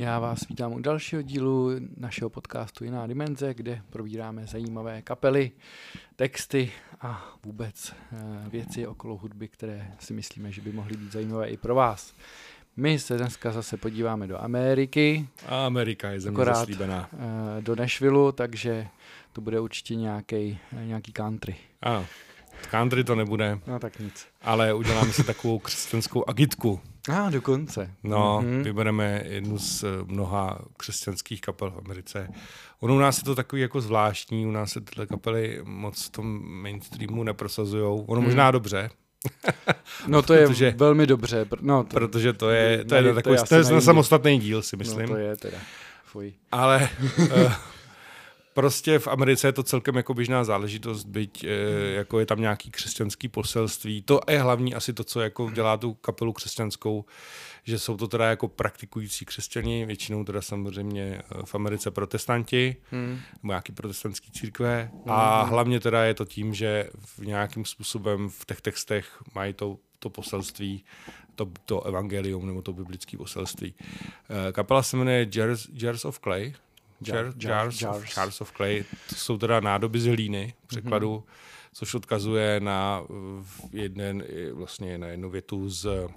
Já vás vítám u dalšího dílu našeho podcastu Jiná dimenze, kde probíráme zajímavé kapely, texty a vůbec eh, věci okolo hudby, které si myslíme, že by mohly být zajímavé i pro vás. My se dneska zase podíváme do Ameriky. A Amerika je země akorát zaslíbená. eh, do Nashvilleu, takže to bude určitě nějaký, nějaký country. Ano, country to nebude, No tak nic. ale uděláme si takovou křesťanskou agitku. A ah, dokonce. No, Mhm. vybereme jednu z eh, mnoha křesťanských kapel v Americe. Ono u nás je to takový jako zvláštní, u nás se tyhle kapely moc v tom mainstreamu neprosazujou. Ono Hmm. možná dobře, No to je Protože- velmi dobře. pr- No, to, protože to je, to je, to takový, je to je na na jindy. samostatný díl, si myslím. No to je teda. Fuj. Ale uh, prostě v Americe je to celkem jako běžná záležitost, byť uh, jako je tam nějaký křesťanský poselství. To je hlavní asi to, co jako dělá tu kapelu křesťanskou, že jsou to teda jako praktikující křesťani, většinou teda samozřejmě eh, v Americe protestanti, Hmm. nebo nějaký protestantský církve. A hlavně teda je to tím, že v nějakým způsobem v těch textech mají to, to poselství, to, to evangelium nebo to biblické poselství. Eh, Kapela se jmenuje Jars, Jars of Clay. Jar- Jar, Jar- jars, Jars. Of, jars of Clay. To jsou teda nádoby z hlíny v překladu, což odkazuje na jeden, vlastně na jednu větu z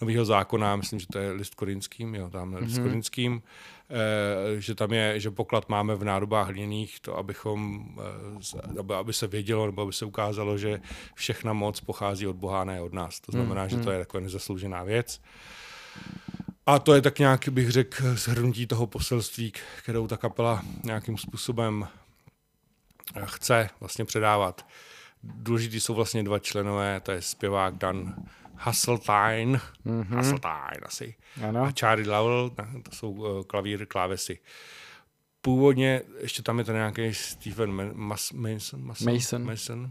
nového zákona, myslím, že to je list korinským, jo, tam mm-hmm. list korinským, eh, že tam je, že poklad máme v nádobách hliněných, to abychom, eh, aby, aby se vědělo, nebo aby se ukázalo, že všechna moc pochází od Boha, ne od nás. To znamená, mm-hmm. že to je taková nezasloužená věc. A to je tak nějak, bych řekl, shrnutí toho poselství, kterou ta kapela nějakým způsobem eh, chce vlastně předávat. Důležitý jsou vlastně dva členové, to je zpěvák Dan Hasseltine, mm-hmm. Hasseltine asi, Ano. a Charlie Lowell, to jsou uh, klavír, klávesy. Původně, ještě tam je ten nějaký Stephen Mas, Mason, Mason, Mason. Mason uh,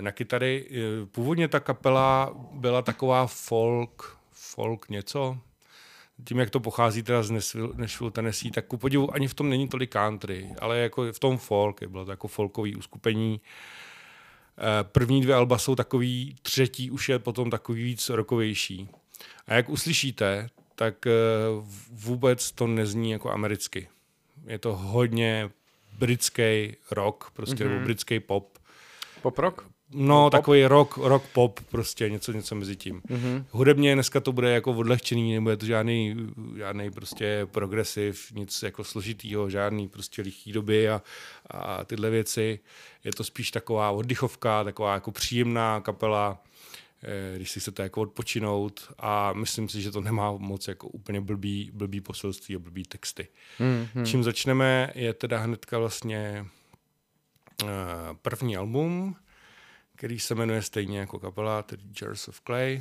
na kytary. Eh, Původně ta kapela byla taková folk, folk něco, tím, jak to pochází teda z Nashville, Tennessee, tak ku podivu ani v tom není tolik country, ale jako v tom folk, bylo to jako folkový uskupení. Eh, První dvě alba jsou takový, třetí už je potom takový víc rokovější. A jak uslyšíte, tak eh, vůbec to nezní jako americky. Je to hodně britský rock, prostě, mm-hmm. nebo britský pop. Pop rock? No, pop? takový rock, rock pop, prostě něco, něco mezi tím. Mhm. Hudebně dneska to bude jako odlehčený, nebude to žádný, žádný prostě progresiv, nic jako složitýho, žádný prostě lichý doby a, a tyhle věci. Je to spíš taková oddychovka, taková jako příjemná kapela, eh, když si chcete jako odpočinout a myslím si, že to nemá moc jako úplně blbý, blbý poselství a blbý texty. Mhm. Čím začneme je teda hnedka vlastně eh, první album, který se jmenuje stejně jako kapela, tedy Jars of Clay.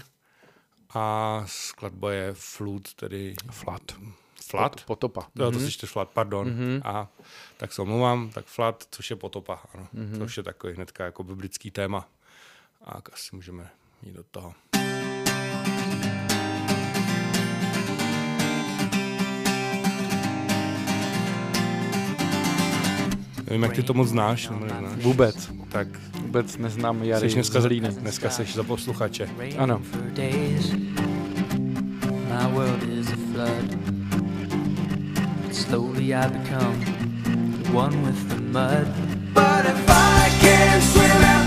A skladba je Flood, tedy Flat. Flat. Pot- Potopa. Jo, to si čteš Flat, pardon. Mhm. A tak se omlouvám, tak Flat, což je potopa, ano. Což je takový hnedka jako biblický téma. A asi můžeme jít do toho. Nevím, jak ty to moc znáš, nebo neznáš. Vůbec. Tak Vůbec neznám Jary jsi dneska, z Hlíny. dneska jsi za posluchače. Ano. My world is a flood. But slowly I become one with the mud. But if I can swim after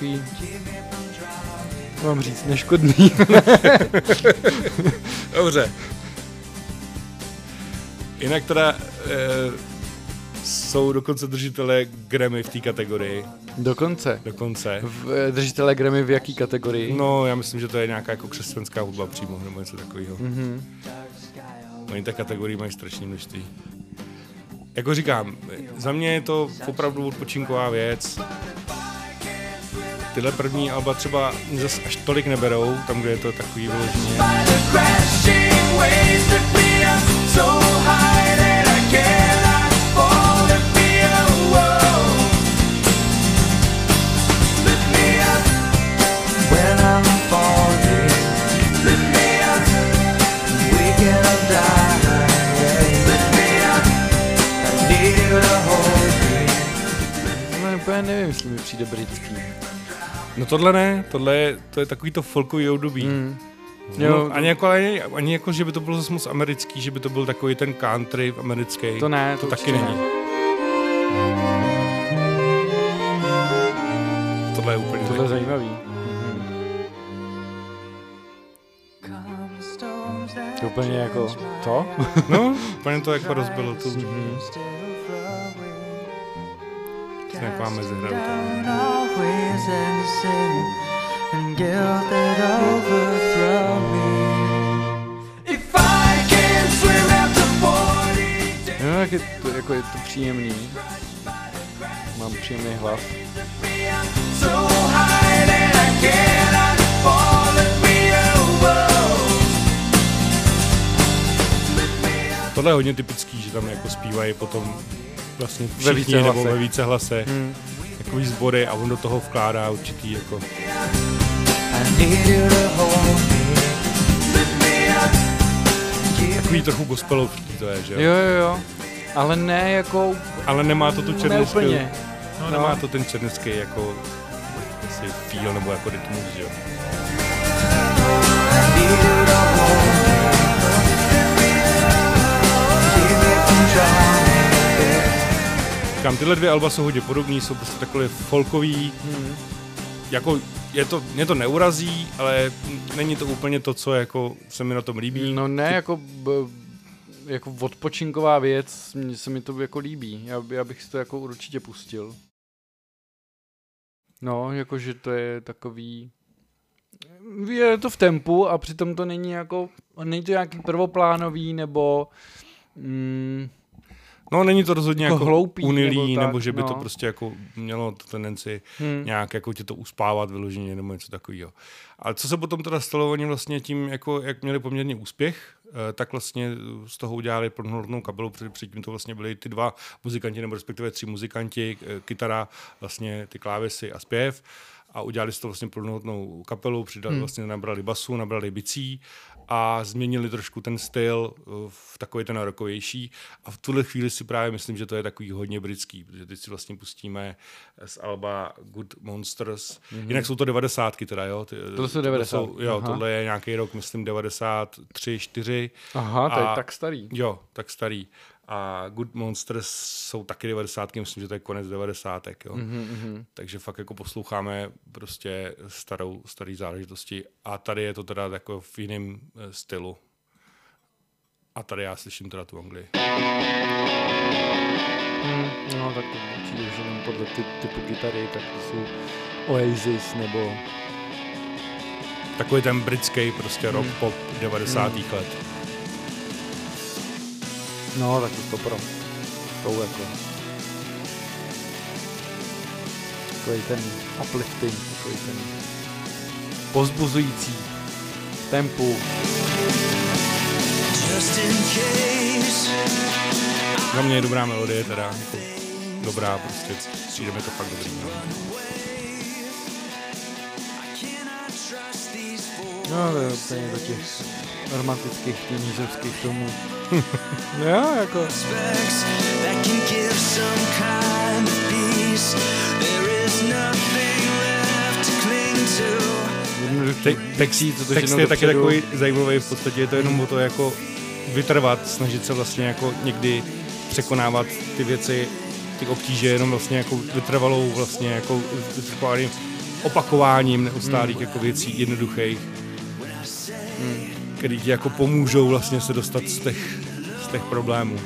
takový, mám říct, neškodný. Dobře. Jinak teda e, jsou dokonce držitelé Grammy v té kategorii. Dokonce. Dokonce. V, eh, držitelé Grammy v jaký kategorii? No, já myslím, že to je nějaká jako křesťanská hudba přímo, nebo něco takového. Mhm. Oni té kategorii mají strašné množství. Jako říkám, za mě je to opravdu odpočinková věc tyhle první alba třeba zase až tolik neberou, tam, kde je to takový vyloženě. No, úplně nevím, jestli mi přijde britský. No tohle ne, tohle je, to je takový to folkový období. Mm. No, Jo, ani, jako, ani, ani jako, že by to bylo zase moc americký, že by to byl takový ten country americký. to ne, to taky určitě není. ne. Tohle je úplně Tohle je zajímavý. Mhm. To úplně jako, co? No, úplně to jako rozbilo tu Mhm. taková mezihra. Always and sin and guilt that overthrow me. If I can swim after 40 days, No, jak je to, jako je to příjemný. Mám příjemný hlas. so high that I cannot fall, let me over. Tohle je hodně typický, že tam jako zpívají potom vlastně Ve všichni více nebo ve více hlase. Hmm. Takový sbory a on do toho vkládá určitý jako... Takový trochu gospelovský to je, že jo? Jo, jo, jo. Ale ne jako, Ale nemá to tu ne černoský... úplně. No, nemá to ten černoský jako asi feel nebo jako rytmus, že jo? I need me. Drowning. Říkám, tyhle dvě alba jsou hodně podobný, jsou prostě takové folkový, Hmm. jako je to, mě to neurazí, ale není to úplně to, co jako se mi na tom líbí. No ne, jako, b, jako odpočinková věc, mně se mi to jako líbí. Já, já bych si to jako určitě pustil. No, jakože to je takový... Je to v tempu a přitom to není jako... Není to nějaký prvoplánový nebo... Mm, No není to rozhodně Jako jako, hloupý, unilý, nebo nebo, tak, že by to no. prostě jako mělo tendenci hm, nějak jako tě to uspávat vyloženě nebo něco takového. A co se potom teda stalo, oni vlastně tím, jako, jak měli poměrně úspěch, eh, tak vlastně z toho udělali plnohodnotnou kapelu, protože předtím to vlastně byly ty dva muzikanti, nebo respektive tři muzikanti, eh, kytara, vlastně ty klávesy a zpěv a udělali si to vlastně plnohodnotnou kapelu, přidali, Hmm. vlastně nabrali basu, nabrali bicí a změnili trošku ten styl eh, v takový ten rokovější a v tuhle chvíli si právě myslím, že to je takový hodně britský, protože teď si vlastně pustíme z Alba Good Monsters. Mm-hmm. Jinak jsou to devadesátky teda, jo? Ty, Tohle jsou 90. Jsou, jo, Aha. tohle je nějaký rok, myslím 93, 4. aha, to je A- tak starý. Jo, tak starý. A Good Monsters jsou taky 90. Myslím, že to je konec 90. Jo. Mm. Mhm, mhm. Takže fakt jako posloucháme prostě starou, starý záležitosti. A tady je to teda jako v jiném eh, stylu. A tady já slyším teda tu Anglii. Hmm, no tak to určitě, že jenom podle ty, typu kytary, tak to jsou Oasis nebo... Takový ten britský prostě rock Hmm. pop 90. Hmm. let. No, tak to pro. To jako... Takový ten uplifting, takový ten pozbuzující tempu. Za mě je dobrá melodie teda. Jako dobrá, prostě přijde mi to fakt dobrý. No. No, to je úplně do těch romantických teenagerských filmů. jo, jako... Te- text, text je taky dopředu. takový zajímavý, v podstatě je to jenom o to jako vytrvat, snažit se vlastně jako někdy překonávat ty věci, ty obtíže, jenom vlastně jako vytrvalou vlastně jako opakováním neustálých jako věcí jednoduchých, který ti jako pomůžou vlastně se dostat z těch, z těch problémů.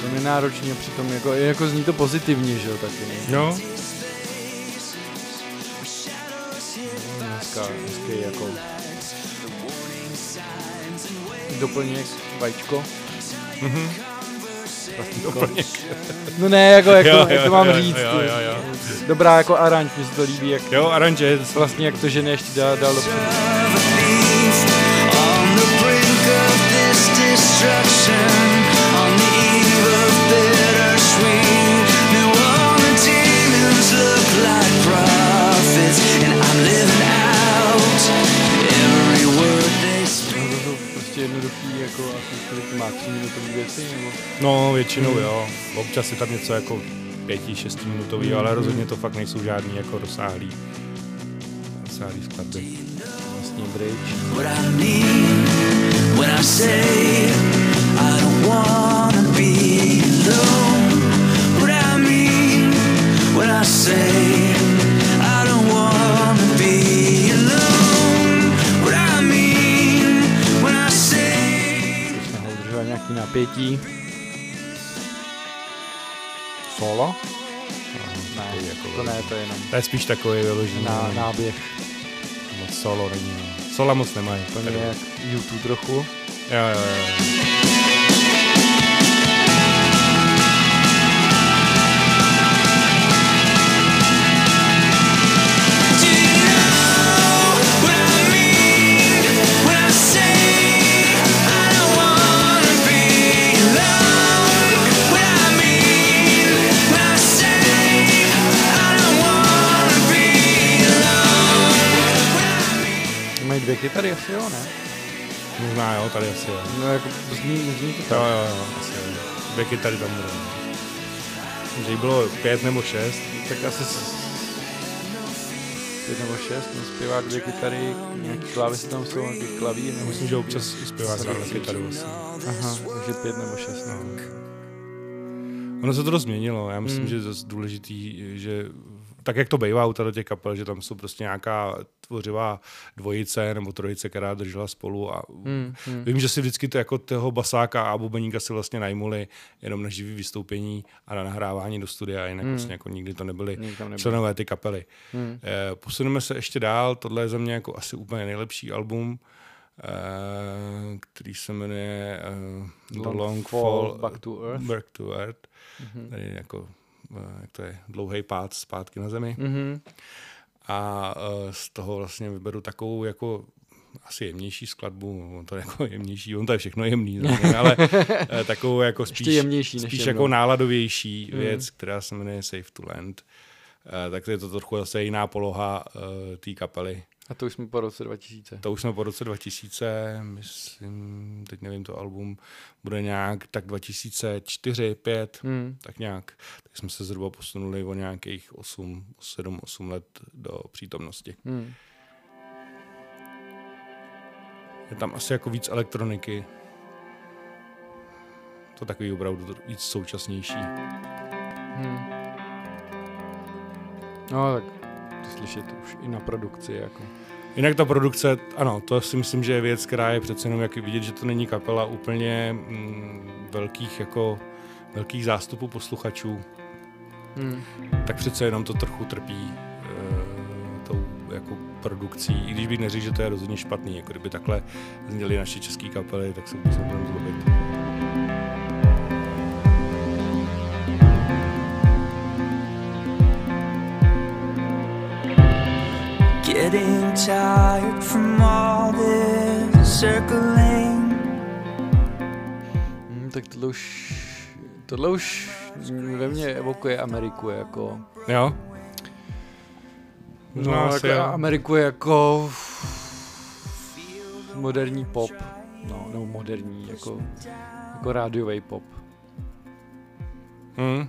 To je náročný a přitom jako, jako zní to pozitivně, že jo, taky. No, Dneska, dneska jako doplněk, vajíčko. Mhm. Doplněk. No ne, jako, jako Jo, jak jo, to mám jo, říct. jo, jo, jo. Dobrá jako aranž, mi se to líbí, jak jo, aranže, vlastně jak to žene ještě dál, dál dopředu. Of většinou jo. Občas je tam něco jako pěti, šestiminutový, Mm, ale rozhodně to fakt nejsou žádný jako rozsáhlý, rozsáhlý skladby. Vlastně bridge. what I mean when I say I don't wanna be alone. What I mean when I say I don't wanna be alone. What I mean when I say Jsme udržovat nějaký napětí. Solo? Ne, takový jako to ne, to je jenom To je spíš takový vyložený. na, no, náběh. moc solo není. No. Sola moc nemají. To je jak YouTube trochu. Jo, jo, jo. Dvě kytary, asi jo, ne? Možná jo, tady asi jo. No jako zní, zní to Jo, tak. jo, jo, asi jo. Dvě kytary tam budou. Že jich bylo pět nebo šest. Tak asi s... pět nebo šest, no zpěvák dvě kytary, nějaký klávesy tam jsou, nějaký klavír, nebo Myslím, že občas i hrál na kytaru. asi. Aha, takže pět nebo šest, no. Ono se to dost změnilo. Já myslím, Hmm. že je zase důležitý, že tak jak to bývá u tady těch kapel, že tam jsou prostě nějaká tvořivá dvojice nebo trojice, která držela spolu a Hmm, hmm. Vím, že si vždycky to jako toho basáka a bubeníka si vlastně najmuli jenom na živý vystoupení a na nahrávání do studia, jinak Hmm. vlastně jako nikdy to tam nebyl. členové ty kapely. Hmm. Eh, posuneme se ještě dál, tohle je za mě jako asi úplně nejlepší album, eh, který se jmenuje eh, The Long Long, Fall Fall, Back to Earth. Back to Earth. Mhm. Tady jako, jak to je, dlouhý pád zpátky na zemi. Mhm. A eh, z toho vlastně vyberu takovou jako asi jemnější skladbu, on to je jako jemnější, on to je všechno jemný, ale eh, takovou jako spíš, jemnější než spíš jemnou. jako náladovější Mm. věc, která se jmenuje Safe to Land. Eh, tak je to trochu zase jiná poloha té kapely. A to už jsme po roce 2000. To už jsme po roce 2000, myslím, teď nevím, to album bude nějak tak 2004, 5, Hmm. tak nějak. Tak jsme se zhruba posunuli o nějakých 8, 7, 8 let do přítomnosti. Hmm. Je tam asi jako víc elektroniky. To takový opravdu víc současnější. Hmm. No tak to slyšet už i na produkci jako. Jinak ta produkce, ano, to si myslím, že je věc, která je přece jenom jak vidět, že to není kapela úplně mm, velkých jako velkých zástupů posluchačů, Hmm. tak přece jenom to trochu trpí e, tou jako produkcí, i když bych neřekl, že to je rozhodně špatný, jako kdyby takhle zněly naše české kapely, tak se vůbec nebudeme zlobit. Tired from all this circling. Hmm, tak tohle už, tohle už ve mně evokuje Ameriku jako, Jo? No, asi jako jo. Ameriku jako moderní pop, no, nebo moderní, jako, jako rádiový pop. Hm?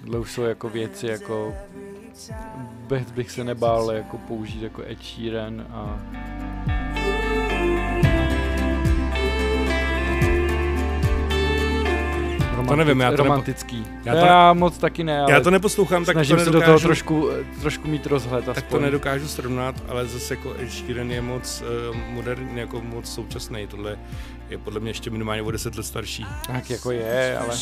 Tohle už jsou jako věci, jako bez bych se nebál jako použít jako Ed Sheeran a To nevím, já to romantický. já Já, to to ne- já moc taky ne, ale Já to neposlouchám, tak snažím to se do nedokážu, toho trošku, trošku mít rozhled tak aspoň. to nedokážu srovnat, ale zase jako Ed Sheeran je moc uh, moderní, jako moc současný. Tohle je podle mě ještě minimálně o 10 let starší. Tak jako je, ale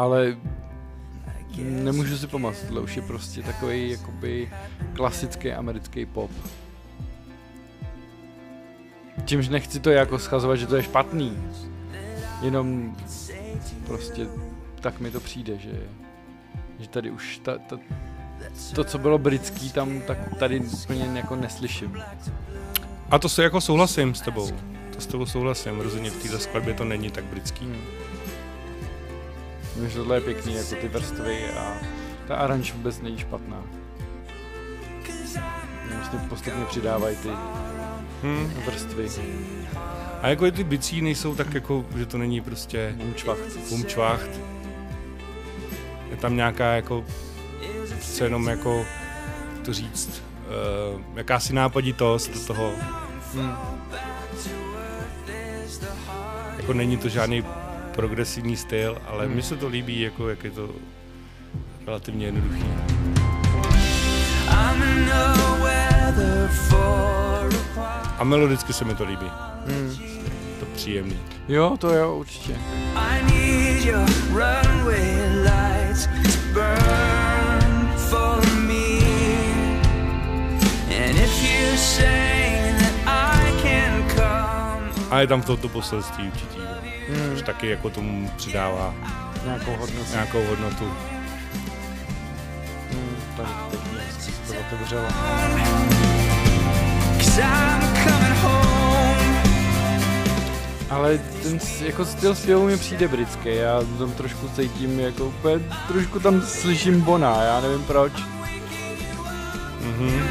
ale nemůžu si pomoct, tohle už je prostě takový jakoby klasický americký pop. Čímž nechci to jako schazovat, že to je špatný. Jenom prostě tak mi to přijde, že, že tady už ta, ta, to, co bylo britský, tam tak tady úplně jako neslyším. A to se jako souhlasím s tebou. To s tebou souhlasím. Rozhodně v této skladbě to není tak britský. Hmm. Takže tohle je pěkný, jako ty vrstvy a ta aranž vůbec není špatná. Vlastně postupně přidávají ty Hmm. vrstvy. A jako i ty bicí nejsou tak jako, že to není prostě Umčvacht. umčvacht. Je tam nějaká jako, přece jenom jako, jak to říct, uh, jakási nápaditost do toho. Hmm. Jako není to žádný progresivní styl, ale Hmm. mně se to líbí, jako jak je to relativně jednoduchý. No a melodicky se mi to líbí. Hmm. To příjemný. Jo, to jo, určitě. A je tam to, to poselství určitě. Taky jako tomu přidává Nějakou hodnotu. nějakou hodnotu. Hmm. Teď se to otevřelo. Ale ten jako styl zpěvu mi přijde britský, já tam trošku cítím, jako úplně, trošku tam slyším Bona, já nevím proč. Mhm.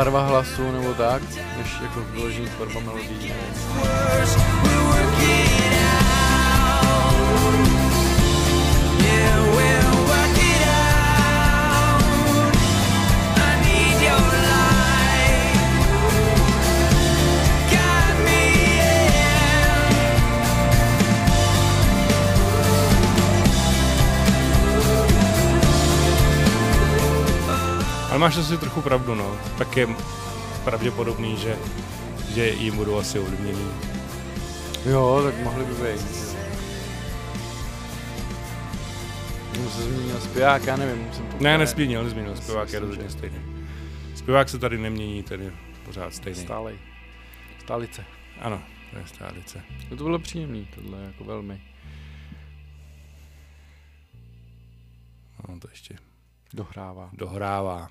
Barva hlasu nebo tak, než jako vyložení tvorba out. Yeah, Ale máš asi trochu pravdu, no. Tak je pravděpodobný, že, že jim budou asi ovlivněný. Jo, tak mohli by být. Nebo se změnil zpěvák, já nevím, jsem Ne, nesmínil, nesmínil. Zpěvák je rozhodně že- stejný. Zpěvák se tady nemění, tedy pořád stejný. Stálej. Stálice. Ano, to je stálice. No to bylo příjemný, tohle jako velmi. No, to ještě Dohrává. dohrává.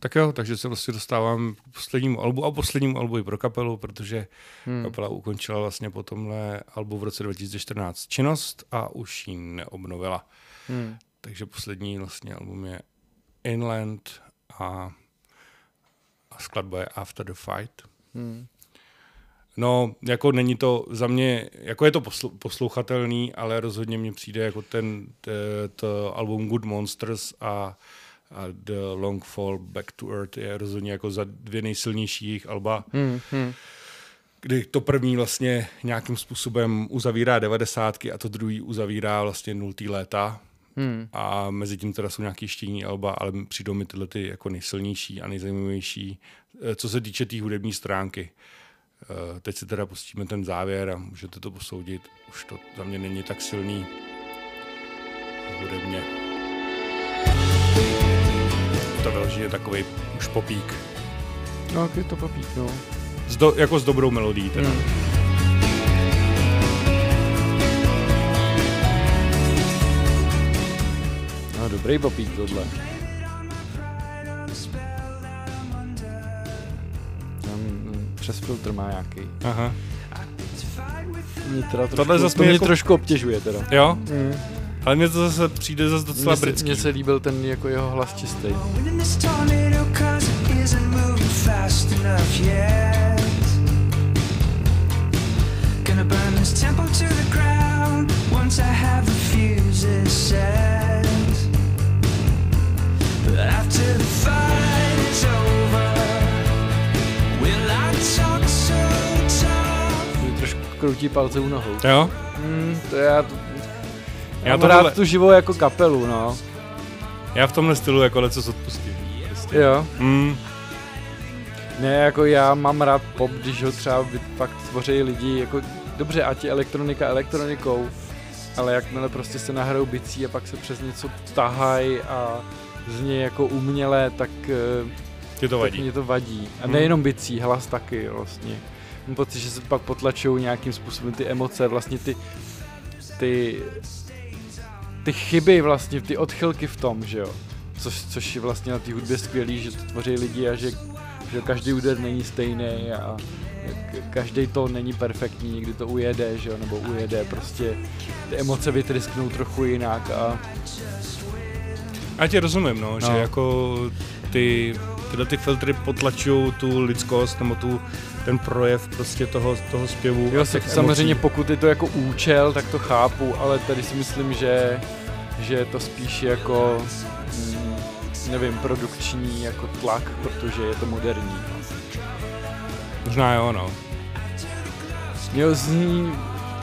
Tak jo, takže se vlastně dostávám k poslednímu albu a poslednímu albu i pro kapelu, protože Hmm. kapela ukončila vlastně po tomhle albu v roce 2014 činnost a už ji neobnovila. Hmm. Takže poslední vlastně album je Inland a, a skladba je After the Fight. Hmm. No, jako není to za mě, jako je to poslu, poslouchatelný, ale rozhodně mně přijde jako ten, to album Good Monsters a, a The Long Fall Back to Earth je rozhodně jako za dvě nejsilnější jejich alba, Hmm. Hmm. kdy to první vlastně nějakým způsobem uzavírá devadesátky a to druhý uzavírá vlastně nultý léta Hmm. a mezi tím teda jsou nějaký štění alba, ale přijdou mi tyhle ty jako nejsilnější a nejzajímavější, eh, co se týče té tý hudební stránky. Eh, Teď si teda pustíme ten závěr a můžete to posoudit. Už to za mě není tak silný hudebně. To vyloženě takový už popík. No, jak je to papík, no. S do, jako s dobrou melodií teda. Hmm. No, dobrý papík tohle. Tam mm, přes filtr má nějaký. Aha. Mě teda trošku, Tohle zas to mě mě jako- trošku obtěžuje teda. Jo, Mm. Ale mně to zase přijde zase docela Mně se, britský. mně se líbil ten jako jeho hlas čistý. After the fight is over, will I talk so tough? Mě trošku kroutí palce u nohou. Jo? Mm, to já, já, tohle- rád tu živou jako kapelu, no. Já v tomhle stylu jako leco odpustím. Prostě. Jo. Mm. Ne, jako já mám rád pop, když ho třeba fakt tvoří lidi, jako dobře, ať je elektronika elektronikou, ale jakmile prostě se nahrajou bicí a pak se přes něco tahají a zně jako umělé, tak, eh, Ti to tak vadí. mě to vadí. A Hmm. nejenom bicí, hlas taky vlastně. Mám pocit, že se pak potlačují nějakým způsobem ty emoce, vlastně ty, ty, ty chyby vlastně, ty odchylky v tom, že jo. Což, což je vlastně na té hudbě skvělý, že to tvoří lidi a že, že každý úder není stejný a každý to není perfektní, někdy to ujede, že jo, nebo ujede, prostě ty emoce vytrysknou trochu jinak a... Já tě rozumím, no, no. že jako ty, tyhle ty filtry potlačují tu lidskost nebo tu, ten projev prostě toho, toho zpěvu. Jo, těch samozřejmě emocí. pokud je to jako účel, tak to chápu, ale tady si myslím, že, že je to spíš jako, mm, nevím, produkční jako tlak, protože je to moderní. Možná jo, no. Jo, zní,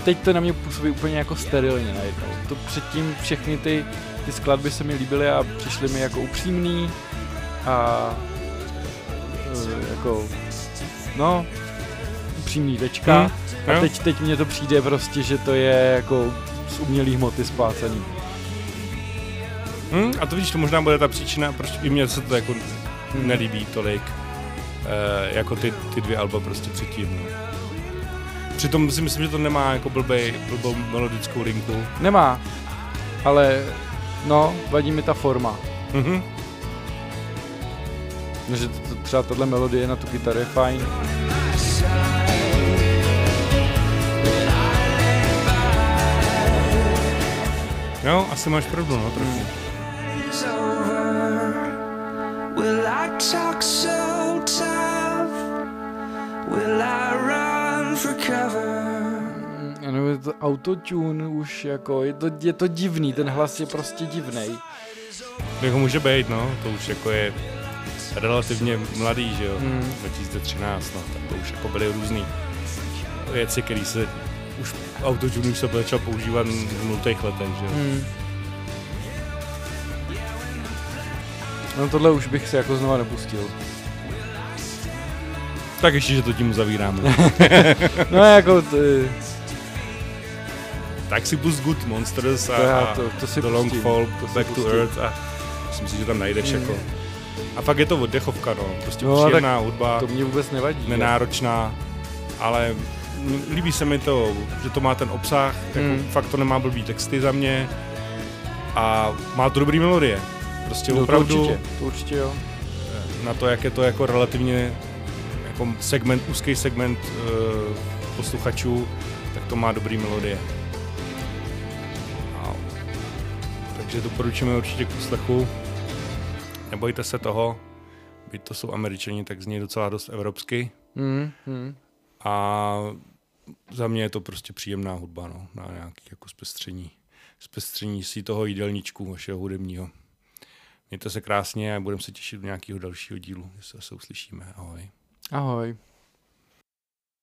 teď to na mě působí úplně jako sterilně najednou. To předtím všechny ty, ty skladby se mi líbily a přišly mi jako upřímný a eh, jako, no, upřímný tečka. Hmm, A jo. teď, teď mně to přijde prostě, že to je jako z umělý hmoty splácený. Hm? A to vidíš, to možná bude ta příčina, proč i mně se to jako Hmm. nelíbí tolik, eh, jako ty, ty dvě alba prostě předtím. No. Přitom si myslím, že to nemá jako blbej, blbou melodickou linku. Nemá, ale no, vadí mi ta forma. Mhm. No, že to, to, třeba tahle melodie na tu kytaru je fajn. Jo, asi máš pravdu, no, trochu. is Will I talk so tough? Will I run for cover? Já nevím, je to autotune už jako, je to, je to divný, ten hlas je prostě divný. Jako může být, no, to už jako je relativně mladý, že jo, Hmm. 2013, no, tak to už jako byly různý věci, které se už autotune už se začal používat v nultých letech, že jo. Hmm. No tohle už bych se jako znova nepustil. Tak ještě, že to tím uzavíráme. No jako, t, tak si pust Good Monsters a, To já to- to si The Long pustím, Fall, to Back to pustím. Earth a myslím si, že tam najdeš Mm. jako. A fakt je to oddechovka, no. Prostě No, příjemná hudba, to mě vůbec nevadí. nenáročná, ale m- líbí se mi to, že to má ten obsah, jako Mm. fakt to nemá blbý texty za mě a má to dobrý melodie. Prostě No, to opravdu určitě, to určitě jo. na to, jak je to jako relativně jako segment, úzký segment uh, posluchačů, tak to má dobrý melodie. A, takže doporučujeme určitě k poslechu. Nebojte se toho, byť to jsou američani, tak zní docela dost evropsky. Hmm, hmm. A za mě je to prostě příjemná hudba, no, na nějaký jako zpestření, zpestření si toho jídelníčku vašeho hudebního. Mějte se krásně a budeme se těšit do nějakého dalšího dílu, že se uslyšíme. Ahoj. Ahoj.